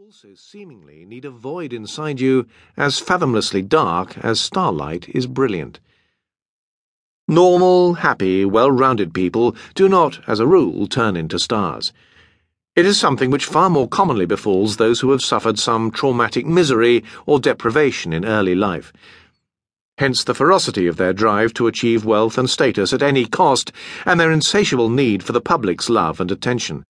also seemingly need a void inside you as fathomlessly dark as starlight is brilliant. Normal, happy, well rounded people do not, as a rule, turn into stars. It is something which far more commonly befalls those who have suffered some traumatic misery or deprivation in early life. Hence the ferocity of their drive to achieve wealth and status at any cost, and their insatiable need for the public's love and attention.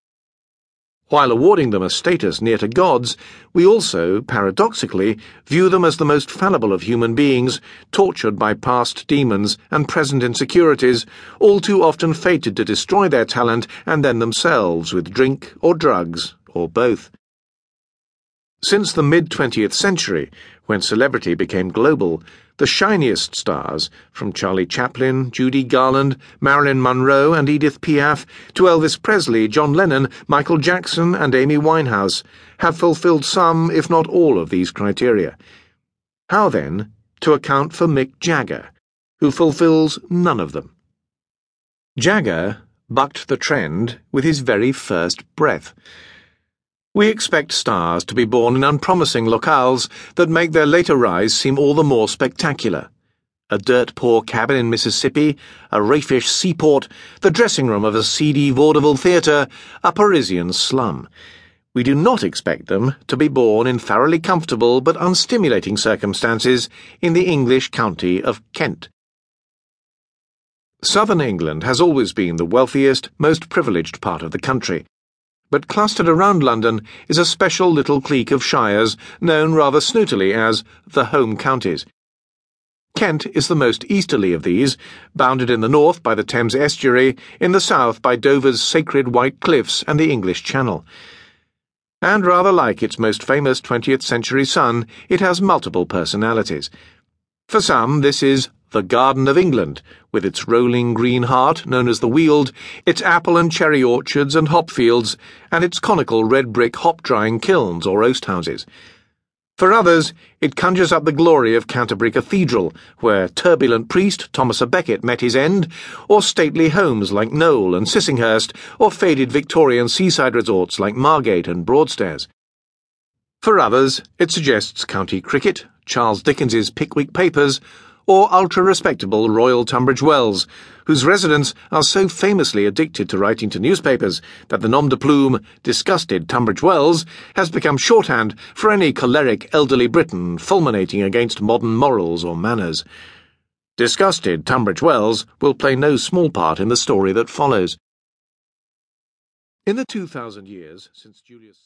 While awarding them a status near to God's, we also, paradoxically, view them as the most fallible of human beings, tortured by past demons and present insecurities, all too often fated to destroy their talent and then themselves with drink or drugs, or both. Since the mid 20th century, when celebrity became global, the shiniest stars, from Charlie Chaplin, Judy Garland, Marilyn Monroe, and Edith Piaf, to Elvis Presley, John Lennon, Michael Jackson, and Amy Winehouse, have fulfilled some, if not all, of these criteria. How, then, to account for Mick Jagger, who fulfills none of them? Jagger bucked the trend with his very first breath. We expect stars to be born in unpromising locales that make their later rise seem all the more spectacular. A dirt poor cabin in Mississippi, a raffish seaport, the dressing room of a seedy vaudeville theatre, a Parisian slum. We do not expect them to be born in thoroughly comfortable but unstimulating circumstances in the English county of Kent. Southern England has always been the wealthiest, most privileged part of the country but clustered around London is a special little clique of shires known rather snootily as the Home Counties. Kent is the most easterly of these, bounded in the north by the Thames estuary, in the south by Dover's sacred white cliffs and the English Channel. And rather like its most famous 20th century son, it has multiple personalities. For some, this is the Garden of England, with its rolling green heart known as the Weald, its apple and cherry orchards and hop fields, and its conical red brick hop drying kilns or oast houses. For others, it conjures up the glory of Canterbury Cathedral, where turbulent priest Thomas à Becket met his end, or stately homes like Knole and Sissinghurst, or faded Victorian seaside resorts like Margate and Broadstairs. For others, it suggests county cricket, Charles Dickens's Pickwick Papers, or ultra respectable Royal Tunbridge Wells, whose residents are so famously addicted to writing to newspapers that the nom de plume, disgusted Tunbridge Wells, has become shorthand for any choleric elderly Briton fulminating against modern morals or manners. Disgusted Tunbridge Wells will play no small part in the story that follows. In the 2,000 years since Julius